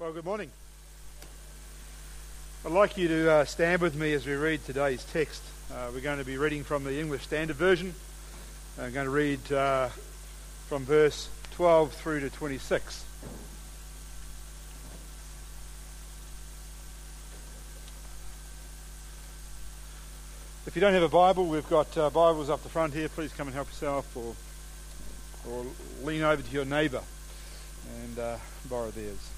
Well, good morning. I'd like you to uh, stand with me as we read today's text. Uh, we're going to be reading from the English Standard Version. I'm going to read uh, from verse 12 through to 26. If you don't have a Bible, we've got uh, Bibles up the front here. Please come and help yourself or, or lean over to your neighbour and uh, borrow theirs.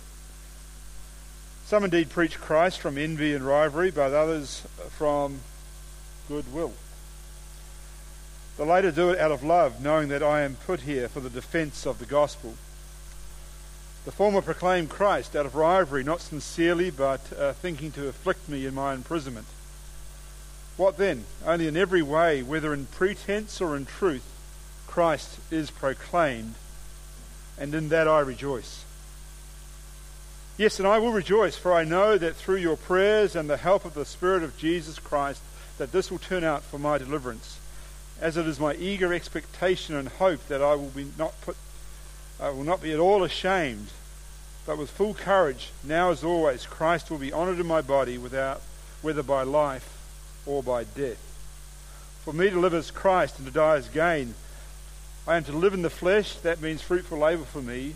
Some indeed preach Christ from envy and rivalry, but others from goodwill. The latter do it out of love, knowing that I am put here for the defence of the gospel. The former proclaim Christ out of rivalry, not sincerely, but uh, thinking to afflict me in my imprisonment. What then? Only in every way, whether in pretense or in truth, Christ is proclaimed, and in that I rejoice. Yes, and I will rejoice, for I know that through your prayers and the help of the Spirit of Jesus Christ, that this will turn out for my deliverance, as it is my eager expectation and hope that I will be not put, I will not be at all ashamed, but with full courage, now as always, Christ will be honoured in my body, without, whether by life or by death. For me to live as Christ and to die as gain. I am to live in the flesh, that means fruitful labour for me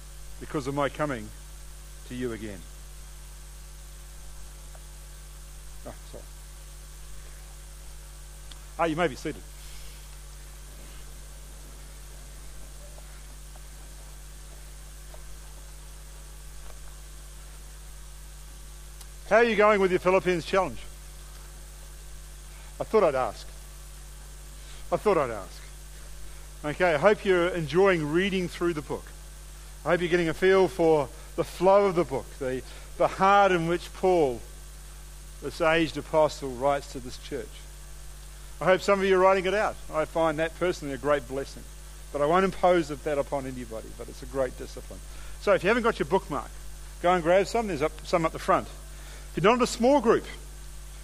because of my coming to you again. Oh, sorry. Ah, you may be seated. How are you going with your Philippians challenge? I thought I'd ask. I thought I'd ask. Okay, I hope you're enjoying reading through the book. I hope you're getting a feel for the flow of the book, the, the heart in which Paul, this aged apostle, writes to this church. I hope some of you are writing it out. I find that personally a great blessing. But I won't impose that upon anybody, but it's a great discipline. So if you haven't got your bookmark, go and grab some. There's up, some at the front. If you're not in a small group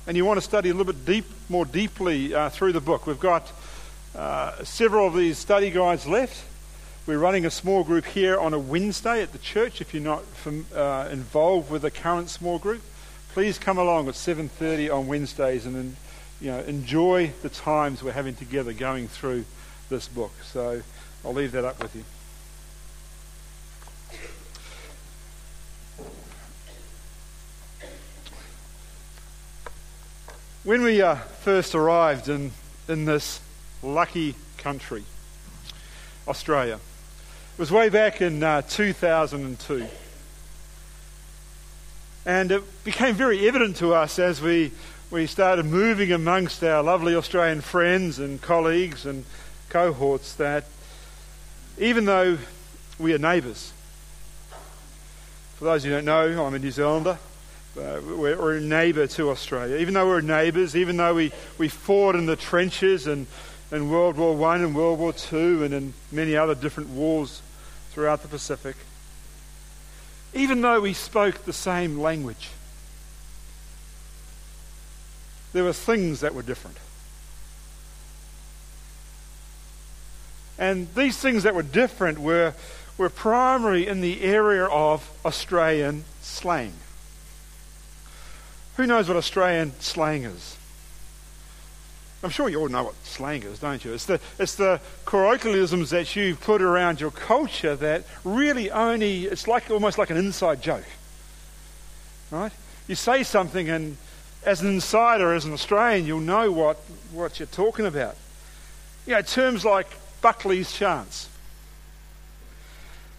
and you want to study a little bit deep, more deeply uh, through the book, we've got uh, several of these study guides left. We're running a small group here on a Wednesday at the church. If you're not from, uh, involved with the current small group, please come along at 7:30 on Wednesdays and you know enjoy the times we're having together going through this book. So I'll leave that up with you. When we uh, first arrived in, in this lucky country, Australia, it was way back in uh, 2002. And it became very evident to us as we, we started moving amongst our lovely Australian friends and colleagues and cohorts that even though we are neighbours, for those who don't know, I'm a New Zealander. We're, we're, a neighbour to Australia. Even though we're neighbours, even though we, we fought in the trenches and in World War One and World War Two and in many other different wars throughout the Pacific, even though we spoke the same language, there were things that were different. And these things that were different were, were primarily in the area of Australian slang. Who knows what Australian slang is? I'm sure you all know what slang is, don't you? It's the, it's the colloquialisms that you've put around your culture that really only, it's like almost like an inside joke. Right? You say something and as an insider, as an Australian, you'll know what, what you're talking about. You know, terms like Buckley's chance,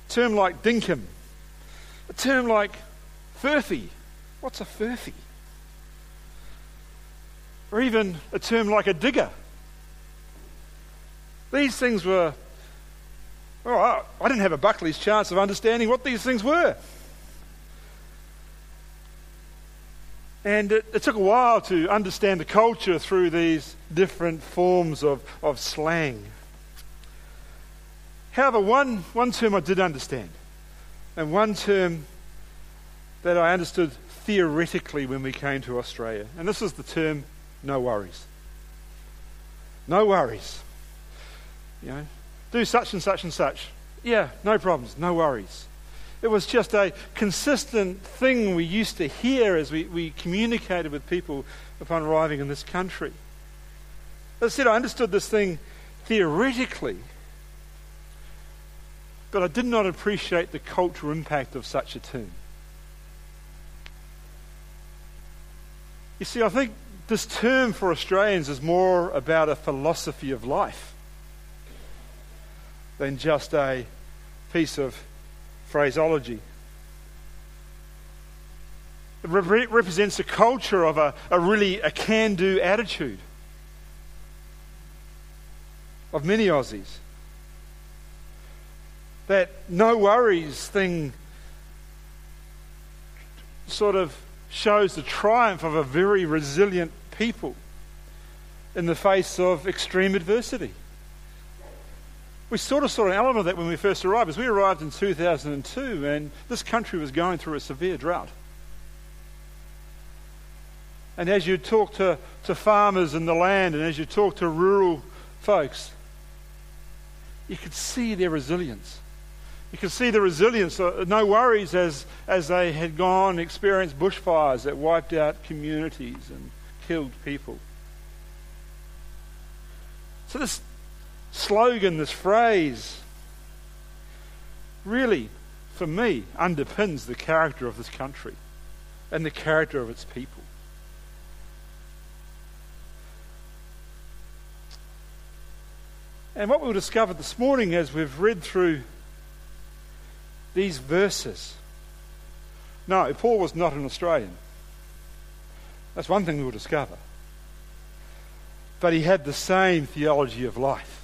a term like dinkum, a term like furphy. What's a furphy? Or even a term like a digger. These things were, well, I didn't have a Buckley's chance of understanding what these things were. And it, it, took a while to understand the culture through these different forms of, of slang. However, one, one term I did understand, and one term that I understood theoretically when we came to Australia, and this is the term no worries. No worries. You know, do such and such and such. Yeah, no problems, no worries. It was just a consistent thing we used to hear as we, we communicated with people upon arriving in this country. As I said, I understood this thing theoretically, but I did not appreciate the cultural impact of such a term. You see, I think this term for Australians is more about a philosophy of life than just a piece of phraseology. It re- represents a culture of a, a really a can do attitude of many Aussies. That no worries thing sort of shows the triumph of a very resilient people in the face of extreme adversity. We sort of saw an element of that when we first arrived. As we arrived in 2002, and this country was going through a severe drought. And as you talk to, to farmers in the land, and as you talk to rural folks, you could see their resilience. You could see the resilience, uh, no worries as, as they had gone and experienced bushfires that wiped out communities and killed people. So, this slogan, this phrase, really, for me, underpins the character of this country and the character of its people. And what we'll discover this morning as we've read through these verses. No, Paul was not an Australian. That's one thing we'll discover. But he had the same theology of life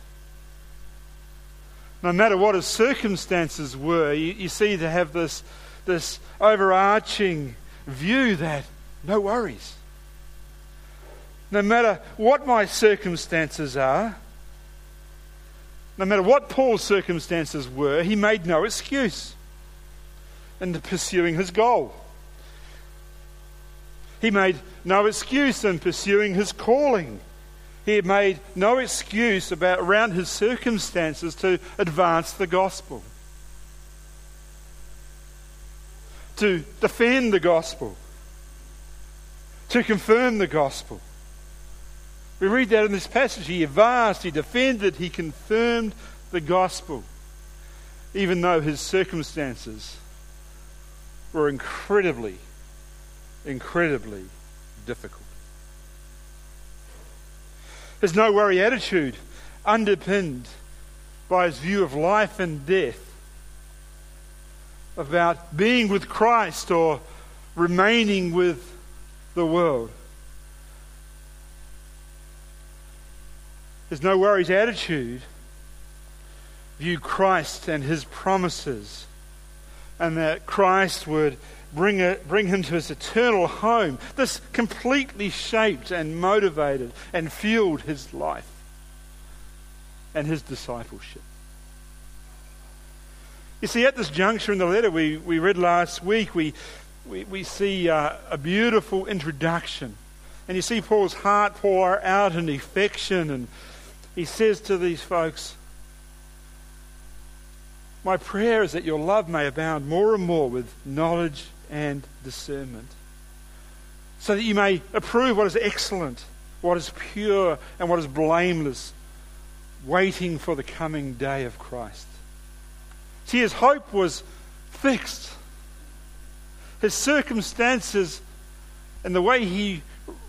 no matter what his circumstances were, you, you see to have this, this overarching view that no worries. No matter what my circumstances are, no matter what Paul's circumstances were, he made no excuse in pursuing his goal. He made no excuse in pursuing his calling. He made no excuse about around his circumstances to advance the gospel, to defend the gospel, to confirm the gospel. We read that in this passage. He advanced, he defended, he confirmed the gospel, even though his circumstances were incredibly, incredibly difficult. His no worry attitude, underpinned by his view of life and death, about being with Christ or remaining with the world. His no worries attitude viewed Christ and his promises, and that Christ would bring, bring him to his eternal home. This completely shaped and motivated and fueled his life and his discipleship. You see, at this juncture in the letter we, we read last week, we, we, we see uh, a beautiful introduction. And you see Paul's heart pour out in affection, and he says to these folks, My prayer is that your love may abound more and more with knowledge and discernment, so that you may approve what is excellent, what is pure, and what is blameless, waiting for the coming day of Christ. See, his hope was fixed. His circumstances and the way he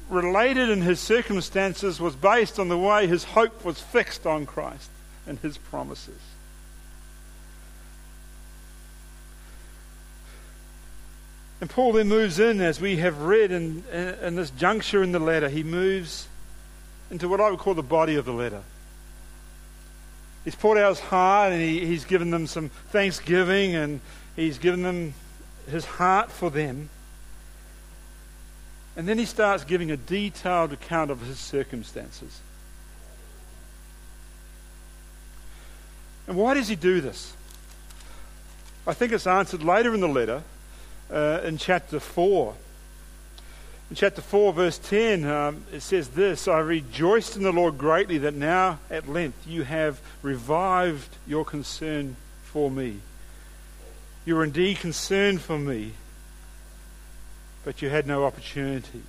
related in his circumstances was based on the way his hope was fixed on Christ and his promises. And Paul then moves in, as we have read in, in, this juncture in the letter, he moves into what I would call the body of the letter. He's poured out his heart and he, he's given them some thanksgiving and he's given them his heart for them. And then he starts giving a detailed account of his circumstances. And why does he do this? I think it's answered later in the letter uh, in chapter 4. In chapter 4, verse 10, um, it says this I rejoiced in the Lord greatly that now at length you have revived your concern for me. You were indeed concerned for me, but you had no opportunity.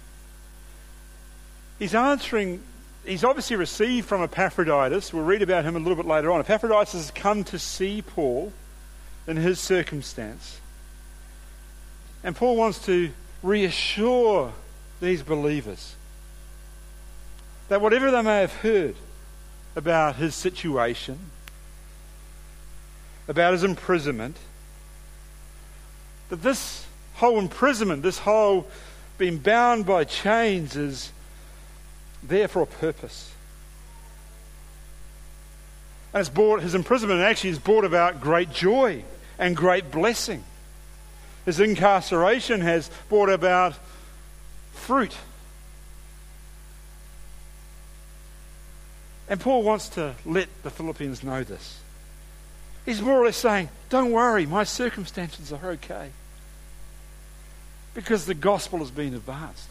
He's answering, he's obviously received from Epaphroditus. We'll read about him a little bit later on. Epaphroditus has come to see Paul in his circumstance. And Paul wants to reassure these believers that whatever they may have heard about his situation, about his imprisonment, that this whole imprisonment, this whole being bound by chains, is there for a purpose. And it's brought, his imprisonment actually has brought about great joy and great blessing. His incarceration has brought about fruit. And Paul wants to let the Philippians know this. He's more or less saying, Don't worry, my circumstances are okay. Because the gospel has been advanced.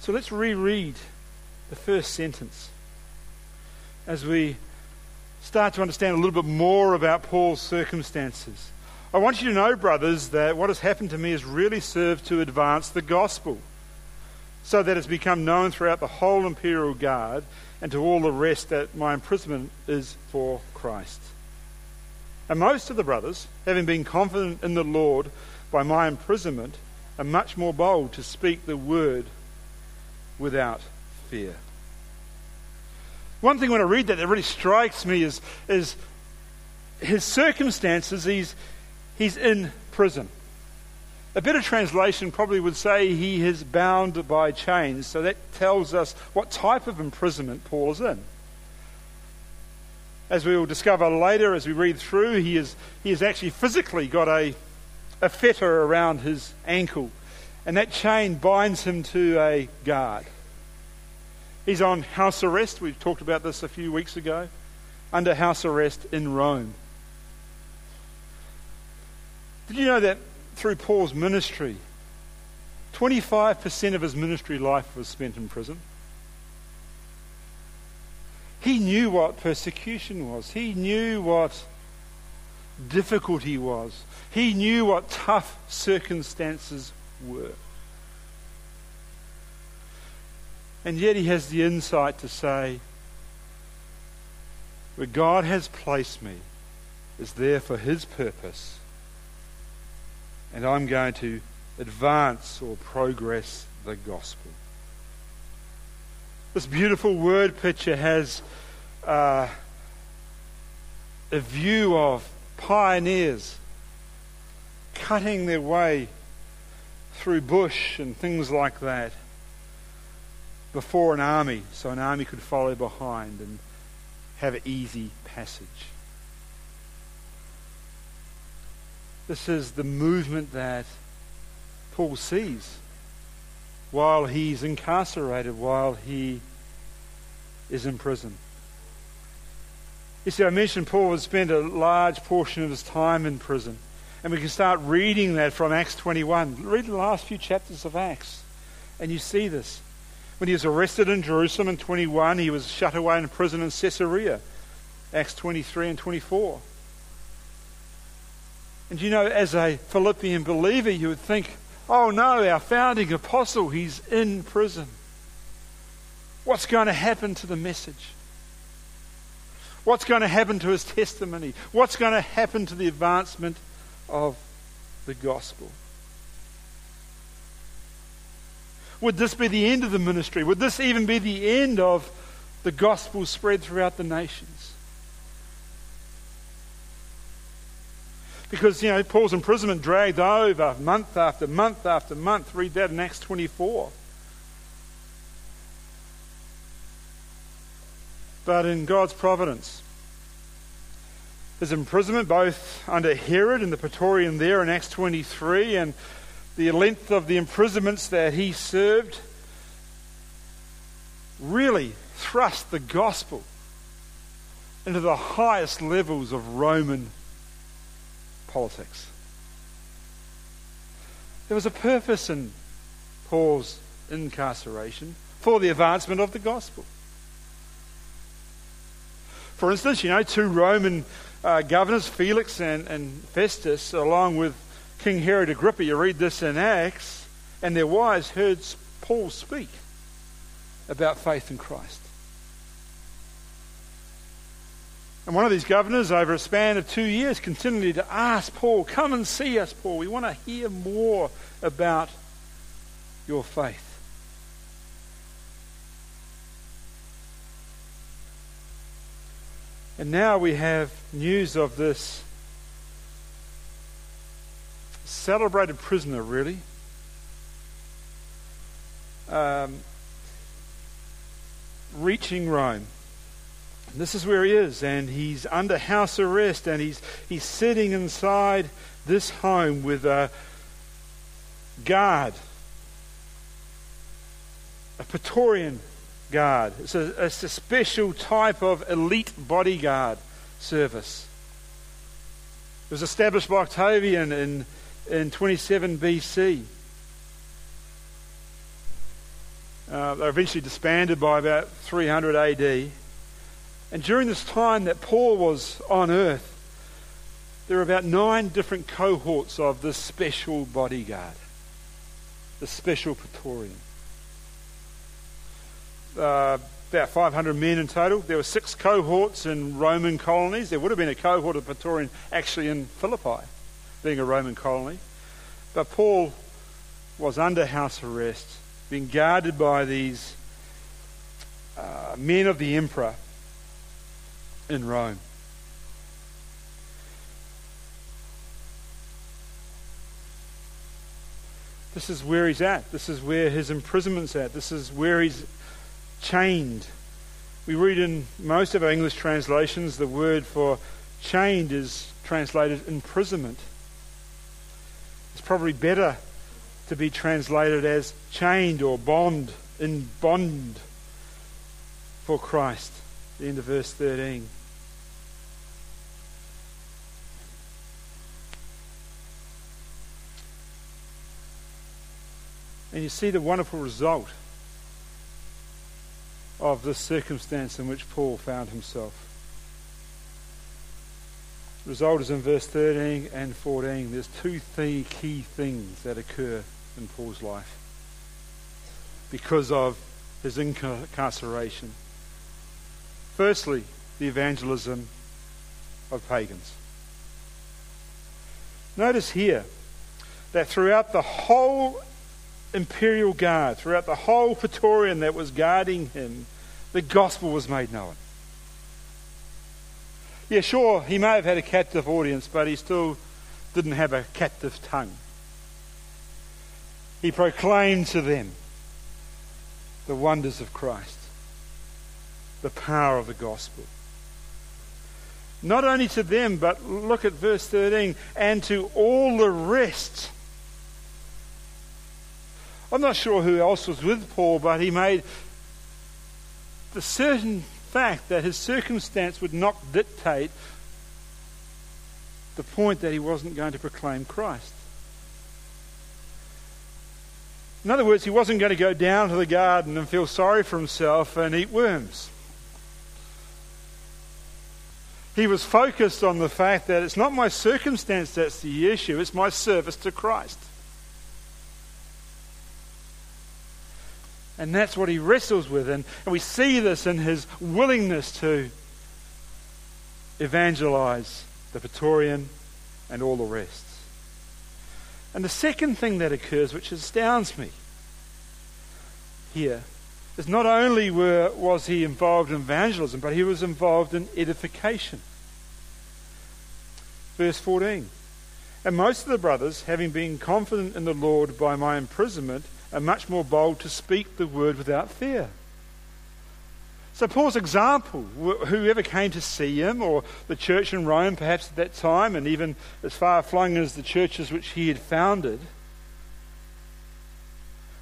So let's reread the first sentence as we start to understand a little bit more about Paul's circumstances. I want you to know, brothers, that what has happened to me has really served to advance the gospel, so that it's become known throughout the whole imperial guard and to all the rest that my imprisonment is for Christ. And most of the brothers, having been confident in the Lord by my imprisonment, are much more bold to speak the word without fear. One thing when I read that that really strikes me is, is his circumstances. He's, he's in prison. A better translation probably would say he is bound by chains. So that tells us what type of imprisonment Paul is in. As we will discover later as we read through, he, is, he has actually physically got a, a fetter around his ankle, and that chain binds him to a guard. He's on house arrest. We talked about this a few weeks ago. Under house arrest in Rome. Did you know that through Paul's ministry, 25% of his ministry life was spent in prison? He knew what persecution was. He knew what difficulty was. He knew what tough circumstances were. And yet he has the insight to say, where God has placed me is there for his purpose. And I'm going to advance or progress the gospel. This beautiful word picture has uh, a view of pioneers cutting their way through bush and things like that before an army so an army could follow behind and have an easy passage. This is the movement that Paul sees while he's incarcerated, while he is in prison. You see, I mentioned Paul would spend a large portion of his time in prison. And we can start reading that from Acts 21. Read the last few chapters of Acts, and you see this. When he was arrested in Jerusalem in 21, he was shut away in prison in Caesarea, Acts 23 and 24. And you know, as a Philippian believer, you would think, oh no, our founding apostle, he's in prison. What's going to happen to the message? What's going to happen to his testimony? What's going to happen to the advancement of the gospel? Would this be the end of the ministry? Would this even be the end of the gospel spread throughout the nations? Because, you know, Paul's imprisonment dragged over month after month after month. Read that in Acts 24. But in God's providence, his imprisonment, both under Herod and the Praetorian there in Acts 23, and the length of the imprisonments that he served, really thrust the gospel into the highest levels of Roman politics. There was a purpose in Paul's incarceration for the advancement of the gospel. For instance, you know, two Roman uh, governors, Felix and, and Festus, along with King Herod Agrippa, you read this in Acts, and their wives heard Paul speak about faith in Christ. And one of these governors, over a span of two years, continually to ask Paul, Come and see us, Paul. We want to hear more about your faith. And now we have news of this celebrated prisoner, really. Um, reaching Rome. This is where he is, and he's under house arrest, and he's, he's sitting inside this home with a guard, a Praetorian guard. It's a, it's a special type of elite bodyguard service. It was established by Octavian in, in 27 BC. Uh, they were eventually disbanded by about 300 AD. And during this time that Paul was on earth, there were about nine different cohorts of this special bodyguard, the special Praetorian. Uh, about 500 men in total. There were six cohorts in Roman colonies. There would have been a cohort of Praetorian actually in Philippi, being a Roman colony. But Paul was under house arrest, being guarded by these uh, men of the emperor in Rome. This is where he's at. This is where his imprisonment's at. This is where he's chained. We read in most of our English translations the word for chained is translated imprisonment. It's probably better to be translated as chained or bond, in bond for Christ. The end of verse 13. And you see the wonderful result of this circumstance in which Paul found himself. The result is in verse 13 and 14. There's two key things that occur in Paul's life because of his incarceration. Firstly, the evangelism of pagans. Notice here that throughout the whole imperial guard, throughout the whole Praetorian that was guarding him, the gospel was made known. Yeah, sure, he may have had a captive audience, but he still didn't have a captive tongue. He proclaimed to them the wonders of Christ, the power of the gospel. Not only to them, but look at verse 13, and to all the rest I'm not sure who else was with Paul, but he made the certain fact that his circumstance would not dictate the point that he wasn't going to proclaim Christ. In other words, he wasn't going to go down to the garden and feel sorry for himself and eat worms. He was focused on the fact that it's not my circumstance that's the issue, it's my service to Christ. And that's what he wrestles with. And, and we see this in his willingness to evangelize the Praetorian and all the rest. And the second thing that occurs, which astounds me, here is not only were, was he involved in evangelism, but he was involved in edification. Verse 14. And most of the brothers, having been confident in the Lord by my imprisonment, are much more bold to speak the word without fear. So, Paul's example, whoever came to see him, or the church in Rome perhaps at that time, and even as far flung as the churches which he had founded,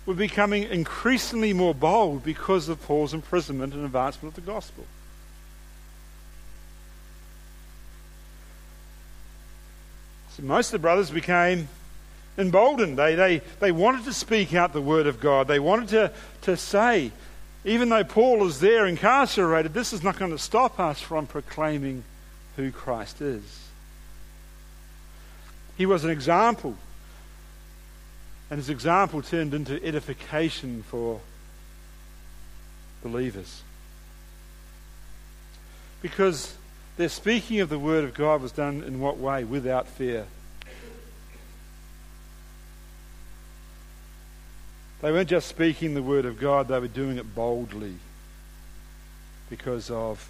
were becoming increasingly more bold because of Paul's imprisonment and advancement of the gospel. So most of the brothers became emboldened. They, they, they wanted to speak out the word of God. They wanted to, to say, even though Paul is there incarcerated, this is not going to stop us from proclaiming who Christ is. He was an example and his example turned into edification for believers. Because their speaking of the Word of God was done in what way? Without fear. They weren't just speaking the Word of God, they were doing it boldly because of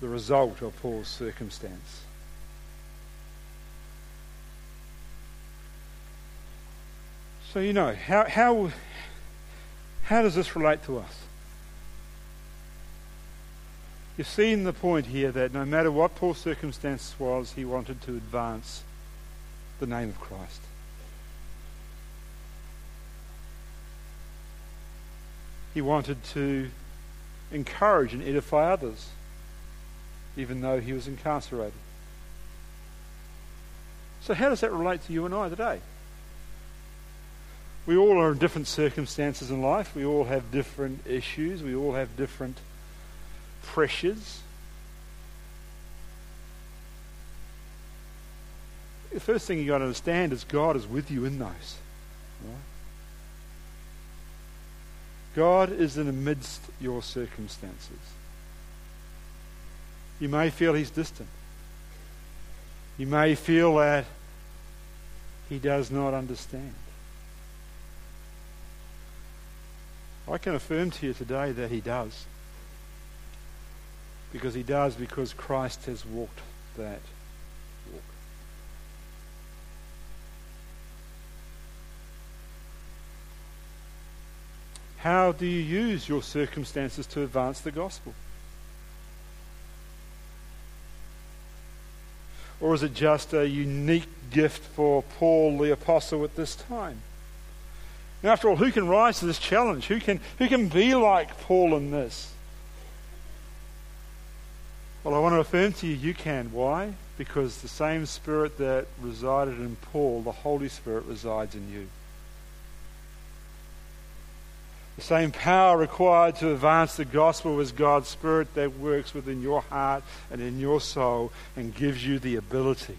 the result of Paul's circumstance. So, you know, how, how, how does this relate to us? You've seen the point here that no matter what Paul's circumstance was, he wanted to advance the name of Christ. He wanted to encourage and edify others, even though he was incarcerated. So, how does that relate to you and I today? We all are in different circumstances in life. We all have different issues. We all have different pressures. The first thing you've got to understand is God is with you in those. Right? God is in amidst your circumstances. You may feel He's distant. You may feel that He does not understand. I can affirm to you today that he does. Because he does because Christ has walked that How do you use your circumstances to advance the gospel? Or is it just a unique gift for Paul the Apostle at this time? And after all, who can rise to this challenge? Who can, who can be like Paul in this? Well, I want to affirm to you, you can. Why? Because the same Spirit that resided in Paul, the Holy Spirit, resides in you. The same power required to advance the gospel is God's Spirit that works within your heart and in your soul and gives you the ability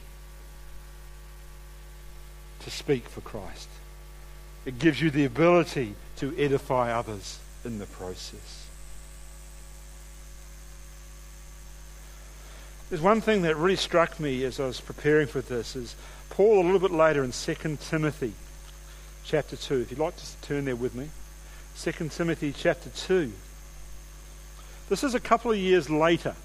to speak for Christ. It gives you the ability to edify others in the process. There's one thing that really struck me as I was preparing for this is Paul a little bit later in 2 Timothy chapter 2. If you'd like to turn there with me. 2 Timothy chapter 2. This is a couple of years later.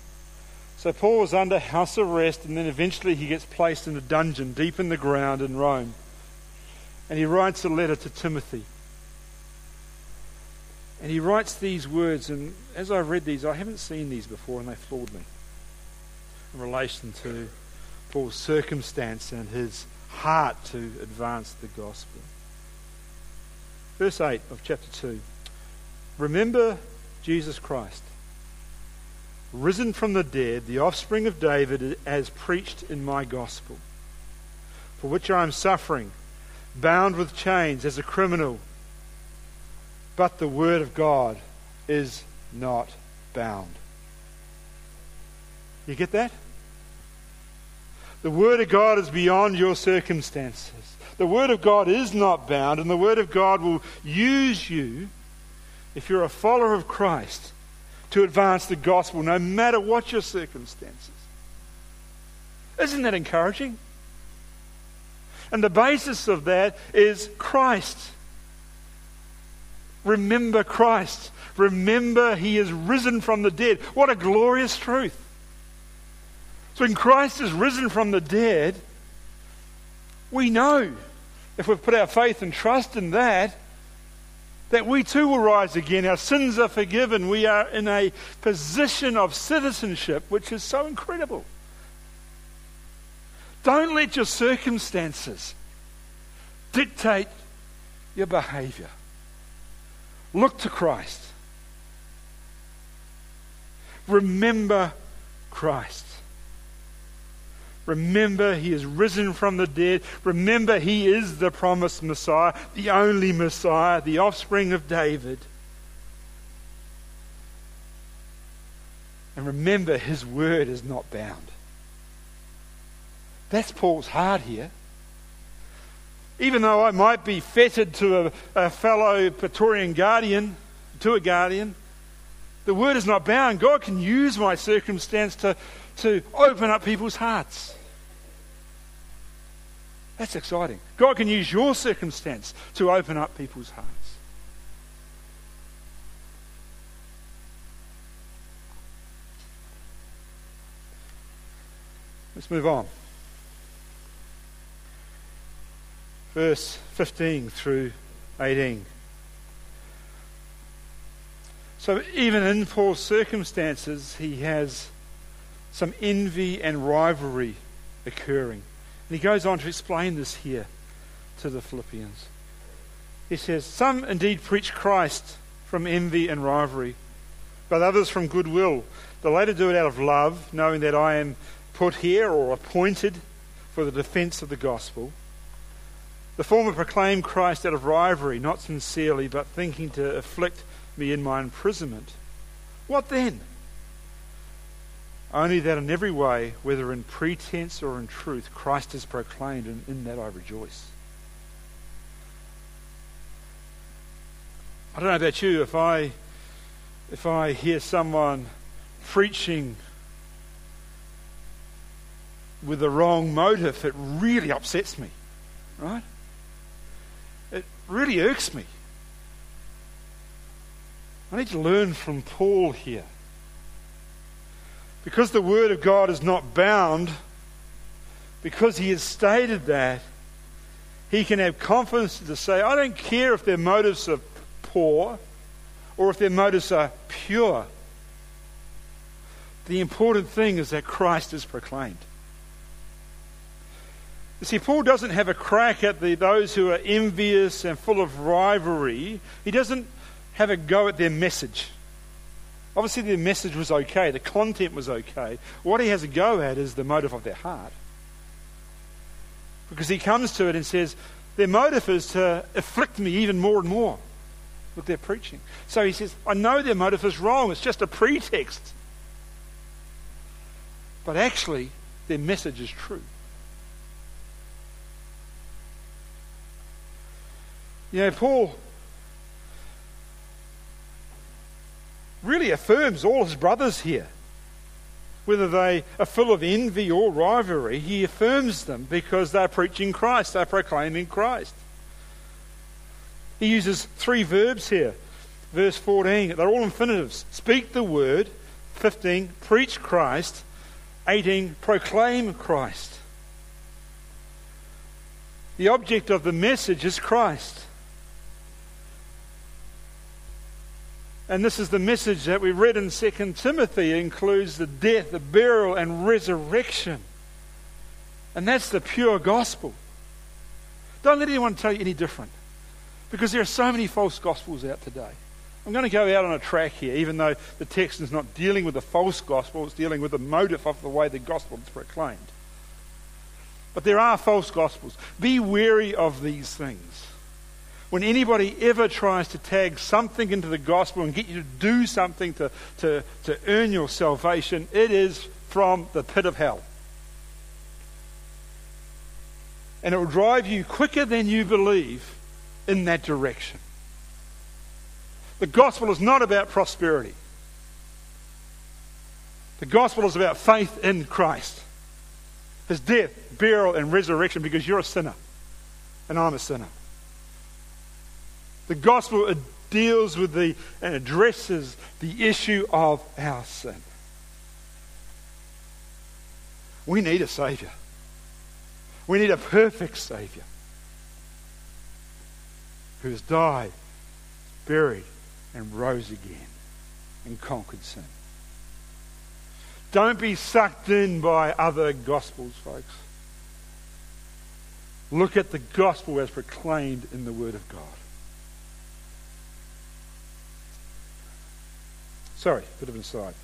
So Paul was under house arrest and then eventually he gets placed in a dungeon deep in the ground in Rome and he writes a letter to Timothy. And he writes these words, and as I read these, I haven't seen these before, and they floored me in relation to Paul's circumstance and his heart to advance the gospel. Verse 8 of chapter 2 Remember Jesus Christ, risen from the dead, the offspring of David, as preached in my gospel, for which I am suffering bound with chains as a criminal. But the Word of God is not bound. You get that? The Word of God is beyond your circumstances. The Word of God is not bound, and the Word of God will use you, if you're a follower of Christ, to advance the gospel no matter what your circumstances. Isn't that encouraging? And the basis of that is Christ. Remember Christ. Remember he is risen from the dead. What a glorious truth. So when Christ is risen from the dead, we know, if we've put our faith and trust in that, that we too will rise again. Our sins are forgiven. We are in a position of citizenship which is so incredible. Don't let your circumstances dictate your behavior. Look to Christ. Remember Christ. Remember, he is risen from the dead. Remember, he is the promised Messiah, the only Messiah, the offspring of David. And remember, his word is not bound. That's Paul's heart here. Even though I might be fettered to a, a fellow Praetorian guardian, to a guardian, the word is not bound. God can use my circumstance to, to open up people's hearts. That's exciting. God can use your circumstance to open up people's hearts. Let's move on. Verse 15 through 18. So, even in Paul's circumstances, he has some envy and rivalry occurring. And he goes on to explain this here to the Philippians. He says, Some indeed preach Christ from envy and rivalry, but others from goodwill. The latter do it out of love, knowing that I am put here or appointed for the defense of the gospel. The former proclaim Christ out of rivalry, not sincerely, but thinking to afflict me in my imprisonment. What then? Only that in every way, whether in pretense or in truth, Christ is proclaimed, and in that I rejoice. I don't know about you, if I if I hear someone preaching with the wrong motive, it really upsets me. Right? It really irks me. I need to learn from Paul here. Because the Word of God is not bound, because he has stated that, he can have confidence to say, I don't care if their motives are poor or if their motives are pure. The important thing is that Christ is proclaimed. You see, Paul doesn't have a crack at the, those who are envious and full of rivalry. He doesn't have a go at their message. Obviously, the message was okay, the content was okay. What he has a go at is the motive of their heart. Because he comes to it and says, Their motive is to afflict me even more and more with their preaching. So he says, I know their motive is wrong, it's just a pretext. But actually, their message is true. You know, Paul really affirms all his brothers here. Whether they are full of envy or rivalry, he affirms them because they're preaching Christ, they're proclaiming Christ. He uses three verbs here. Verse 14, they're all infinitives. Speak the word. 15, preach Christ. 18, proclaim Christ. The object of the message is Christ. And this is the message that we read in 2 Timothy. It includes the death, the burial, and resurrection. And that's the pure gospel. Don't let anyone tell you any different. Because there are so many false gospels out today. I'm going to go out on a track here, even though the text is not dealing with the false gospel, it's dealing with the motive of the way the gospel is proclaimed. But there are false gospels. Be wary of these things when anybody ever tries to tag something into the gospel and get you to do something to, to, to earn your salvation, it is from the pit of hell. And it will drive you quicker than you believe in that direction. The gospel is not about prosperity. The gospel is about faith in Christ. His death, burial, and resurrection because you're a sinner and I'm a sinner. The gospel deals with the and addresses the issue of our sin. We need a Savior. We need a perfect Savior who has died, buried, and rose again and conquered sin. Don't be sucked in by other gospels, folks. Look at the gospel as proclaimed in the Word of God. Sorry, bit of an aside.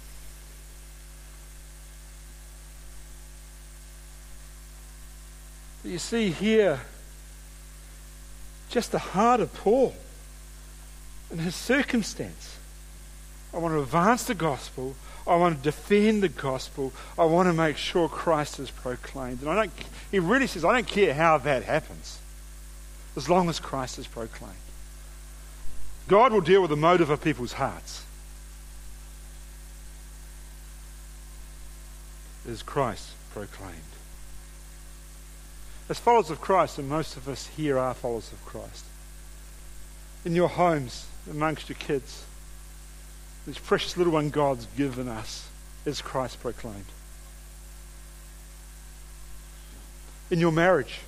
You see here just the heart of Paul and his circumstance. I want to advance the gospel. I want to defend the gospel. I want to make sure Christ is proclaimed. And I don't, he really says, I don't care how that happens, as long as Christ is proclaimed. God will deal with the motive of people's hearts. Is Christ proclaimed? As followers of Christ, and most of us here are followers of Christ, in your homes, amongst your kids, this precious little one God's given us is Christ proclaimed. In your marriage,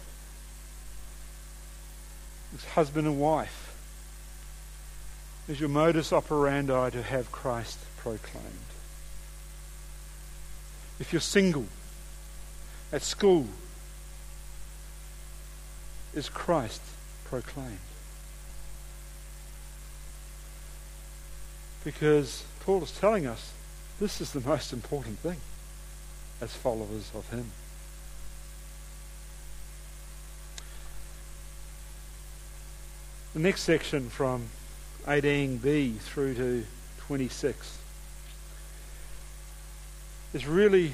as husband and wife, is your modus operandi to have Christ proclaimed. If you're single, at school, is Christ proclaimed. Because Paul is telling us this is the most important thing as followers of Him. The next section from 18b through to 26 is really,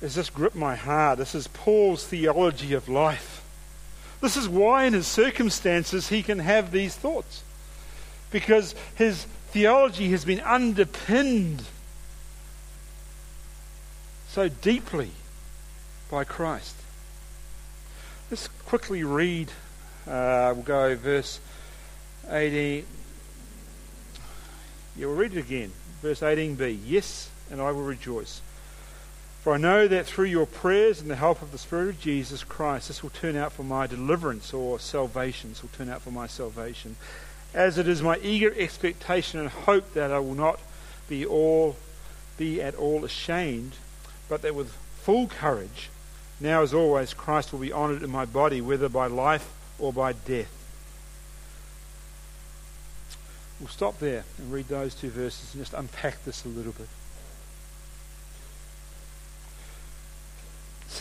has just gripped my heart. This is Paul's theology of life. This is why, in his circumstances, he can have these thoughts. Because his theology has been underpinned so deeply by Christ. Let's quickly read. Uh, we'll go verse 18. Yeah, we'll read it again. Verse 18b. Yes, and I will rejoice. For I know that through your prayers and the help of the Spirit of Jesus Christ, this will turn out for my deliverance or salvation. This will turn out for my salvation. As it is my eager expectation and hope that I will not be all be at all ashamed, but that with full courage, now as always, Christ will be honoured in my body, whether by life or by death. We'll stop there and read those two verses and just unpack this a little bit.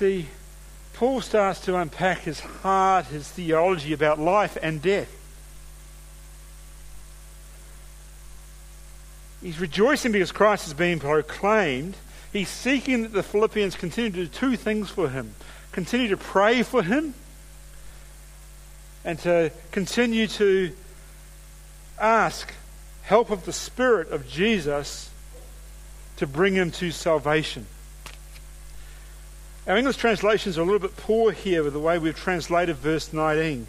See, Paul starts to unpack his heart, his theology about life and death. He's rejoicing because Christ is being proclaimed. He's seeking that the Philippians continue to do two things for him continue to pray for him and to continue to ask help of the Spirit of Jesus to bring him to salvation. Our English translations are a little bit poor here with the way we've translated verse 19.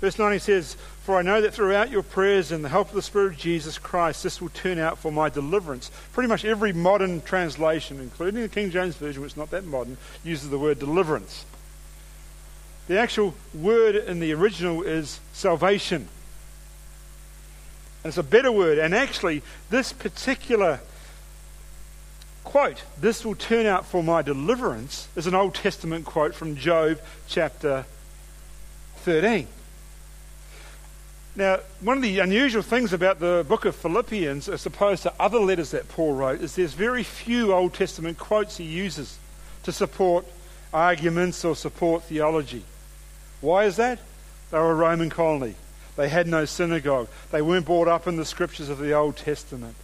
Verse 19 says, For I know that throughout your prayers and the help of the Spirit of Jesus Christ, this will turn out for my deliverance. Pretty much every modern translation, including the King James Version, which is not that modern, uses the word deliverance. The actual word in the original is salvation. And it's a better word. And actually, this particular quote, this will turn out for my deliverance, is an Old Testament quote from Job chapter 13. Now, one of the unusual things about the book of Philippians, as opposed to other letters that Paul wrote, is there's very few Old Testament quotes he uses to support arguments or support theology. Why is that? They were a Roman colony. They had no synagogue. They weren't brought up in the scriptures of the Old Testament.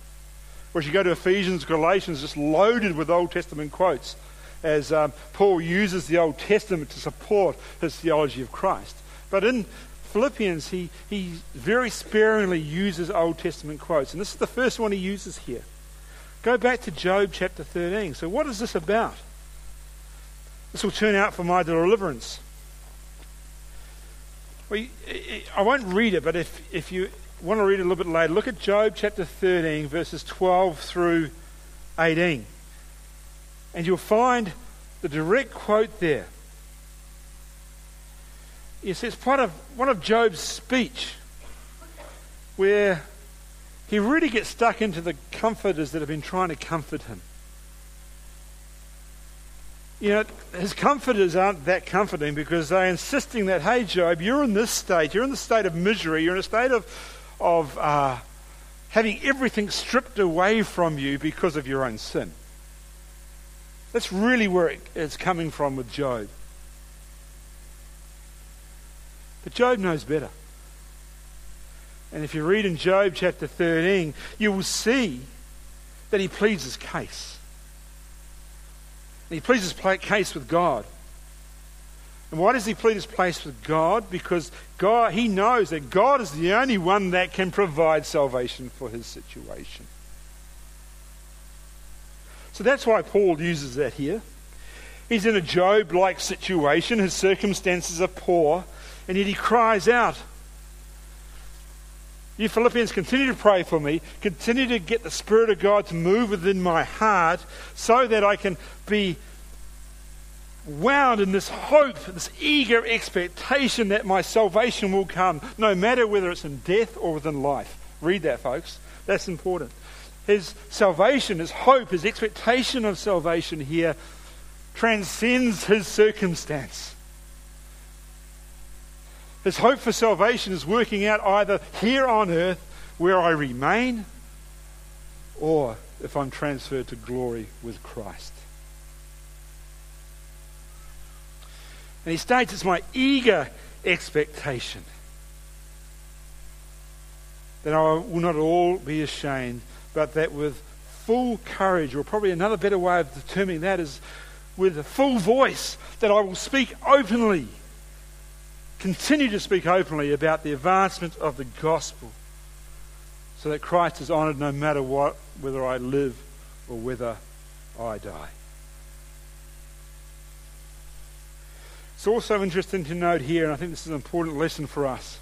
Whereas you go to Ephesians, Galatians, just loaded with Old Testament quotes as um, Paul uses the Old Testament to support his theology of Christ. But in Philippians, he, he very sparingly uses Old Testament quotes. And this is the first one he uses here. Go back to Job chapter 13. So, what is this about? This will turn out for my deliverance. Well, I won't read it, but if, if you want to read a little bit later. Look at Job chapter 13, verses 12 through 18. And you'll find the direct quote there. Yes, it's part of one of Job's speech where he really gets stuck into the comforters that have been trying to comfort him. You know, his comforters aren't that comforting because they're insisting that, hey, Job, you're in this state, you're in the state of misery, you're in a state of, of uh, having everything stripped away from you because of your own sin. That's really where it's coming from with Job. But Job knows better. And if you read in Job chapter 13, you will see that he pleads his case. And he pleads his case with God. And why does he plead his case with God? Because God, he knows that God is the only one that can provide salvation for his situation. So that's why Paul uses that here. He's in a Job like situation. His circumstances are poor. And yet he cries out, You Philippians, continue to pray for me. Continue to get the Spirit of God to move within my heart so that I can be wound in this hope, this eager expectation that my salvation will come, no matter whether it's in death or within life. Read that, folks. That's important. His salvation, his hope, his expectation of salvation here transcends his circumstance. His hope for salvation is working out either here on earth where I remain or if I'm transferred to glory with Christ. And he states it's my eager expectation that I will not all be ashamed, but that with full courage, or probably another better way of determining that is with a full voice, that I will speak openly continue to speak openly about the advancement of the gospel so that Christ is honored no matter what, whether I live or whether I die. It's also interesting to note here, and I think this is an important lesson for us.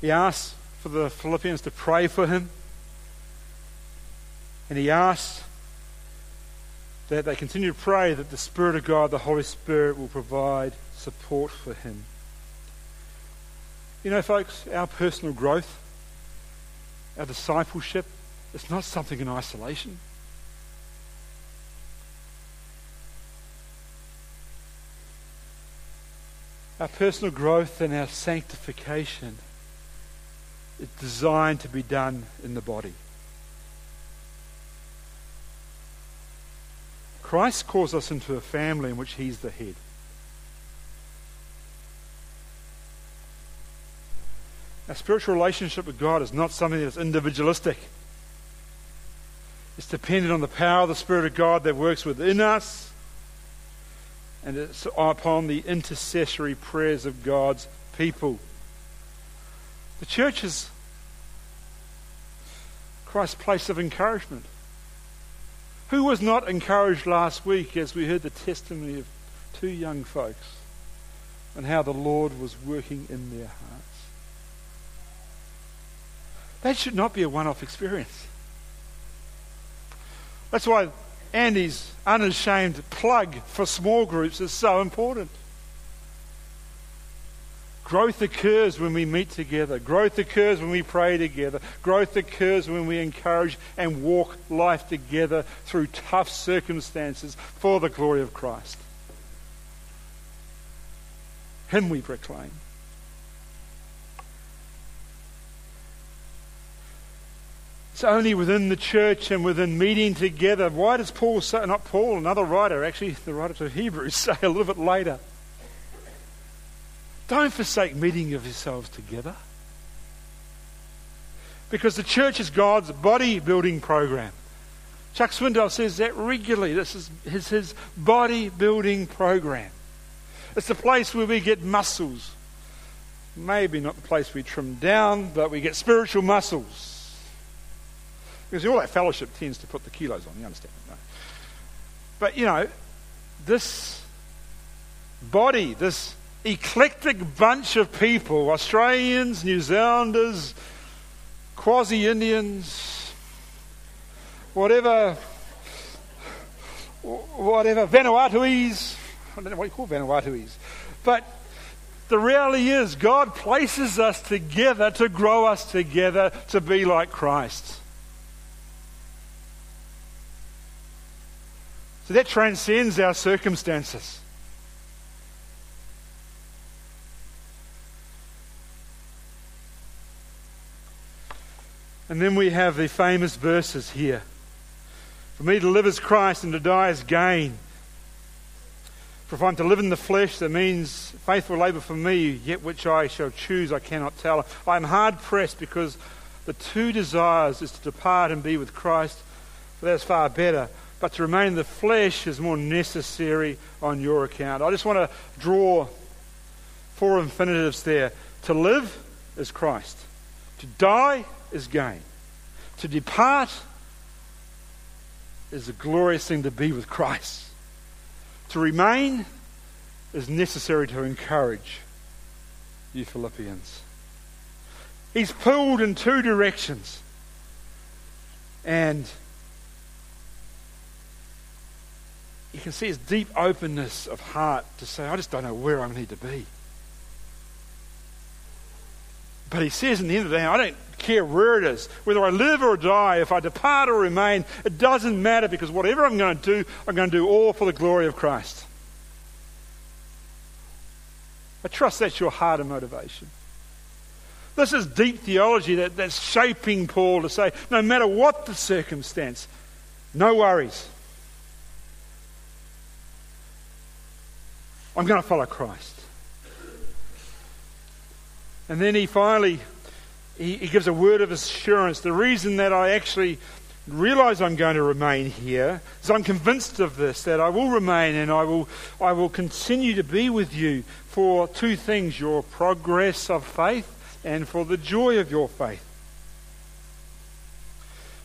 He asks for the Philippians to pray for him, and he asks that they continue to pray that the Spirit of God, the Holy Spirit, will provide support for him. You know, folks, our personal growth, our discipleship, it's not something in isolation. Our personal growth and our sanctification is designed to be done in the body. Christ calls us into a family in which He's the head. Our spiritual relationship with God is not something that's individualistic. It's dependent on the power of the Spirit of God that works within us, and it's upon the intercessory prayers of God's people. The church is Christ's place of encouragement. Who was not encouraged last week as we heard the testimony of two young folks and how the Lord was working in their hearts? That should not be a one off experience. That's why Andy's unashamed plug for small groups is so important. Growth occurs when we meet together. Growth occurs when we pray together. Growth occurs when we encourage and walk life together through tough circumstances for the glory of Christ. Him we proclaim. It's only within the church and within meeting together. Why does Paul say, not Paul, another writer, actually the writer to Hebrews, say a little bit later? Don't forsake meeting of yourselves together. Because the church is God's body building program. Chuck Swindoll says that regularly. This is his, his body building program. It's the place where we get muscles. Maybe not the place we trim down, but we get spiritual muscles. Because all that fellowship tends to put the kilos on, you understand? No. But, you know, this body, this eclectic bunch of people Australians, New Zealanders, Quasi Indians, whatever, whatever, Vanuatuis. I don't know what you call Vanuatuis. But the reality is, God places us together to grow us together to be like Christ. So that transcends our circumstances. And then we have the famous verses here. For me to live as Christ and to die as gain. For if I'm to live in the flesh, that means faithful labour for me, yet which I shall choose, I cannot tell. I am hard pressed because the two desires is to depart and be with Christ, for that's far better. But to remain in the flesh is more necessary on your account. I just want to draw four infinitives there. To live is Christ, to die is gain, to depart is a glorious thing to be with Christ. To remain is necessary to encourage you Philippians. He's pulled in two directions. And you can see his deep openness of heart to say, I just don't know where I need to be. But he says in the end of the day, I don't care where it is, whether I live or die, if I depart or remain, it doesn't matter because whatever I'm going to do, I'm going to do all for the glory of Christ. I trust that's your heart and motivation. This is deep theology that, that's shaping Paul to say no matter what the circumstance, no worries. I'm going to follow Christ. And then he finally he, he gives a word of assurance. The reason that I actually realize I'm going to remain here is I'm convinced of this, that I will remain and I will, I will continue to be with you for two things your progress of faith and for the joy of your faith.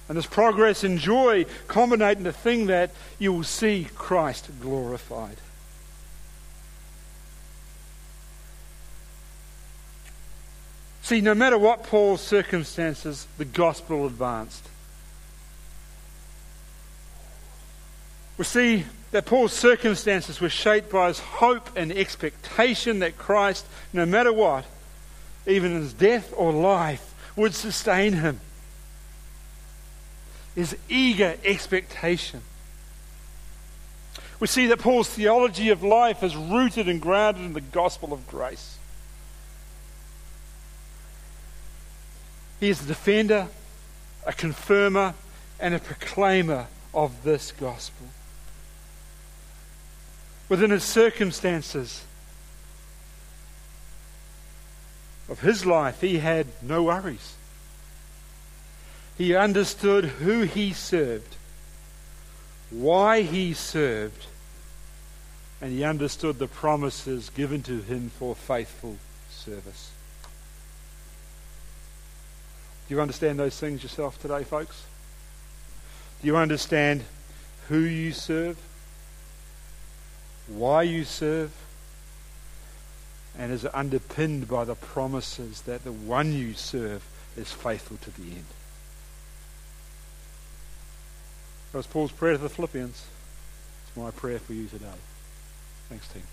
And this progress and joy culminate in the thing that you will see Christ glorified. See, no matter what Paul's circumstances, the gospel advanced. We see that Paul's circumstances were shaped by his hope and expectation that Christ, no matter what, even his death or life, would sustain him. His eager expectation. We see that Paul's theology of life is rooted and grounded in the gospel of grace. He is a defender, a confirmer, and a proclaimer of this gospel. Within his circumstances of his life, he had no worries. He understood who he served, why he served, and he understood the promises given to him for faithful service. Do you understand those things yourself today, folks? Do you understand who you serve? Why you serve? And is it underpinned by the promises that the one you serve is faithful to the end? That was Paul's prayer to the Philippians. It's my prayer for you today. Thanks, team.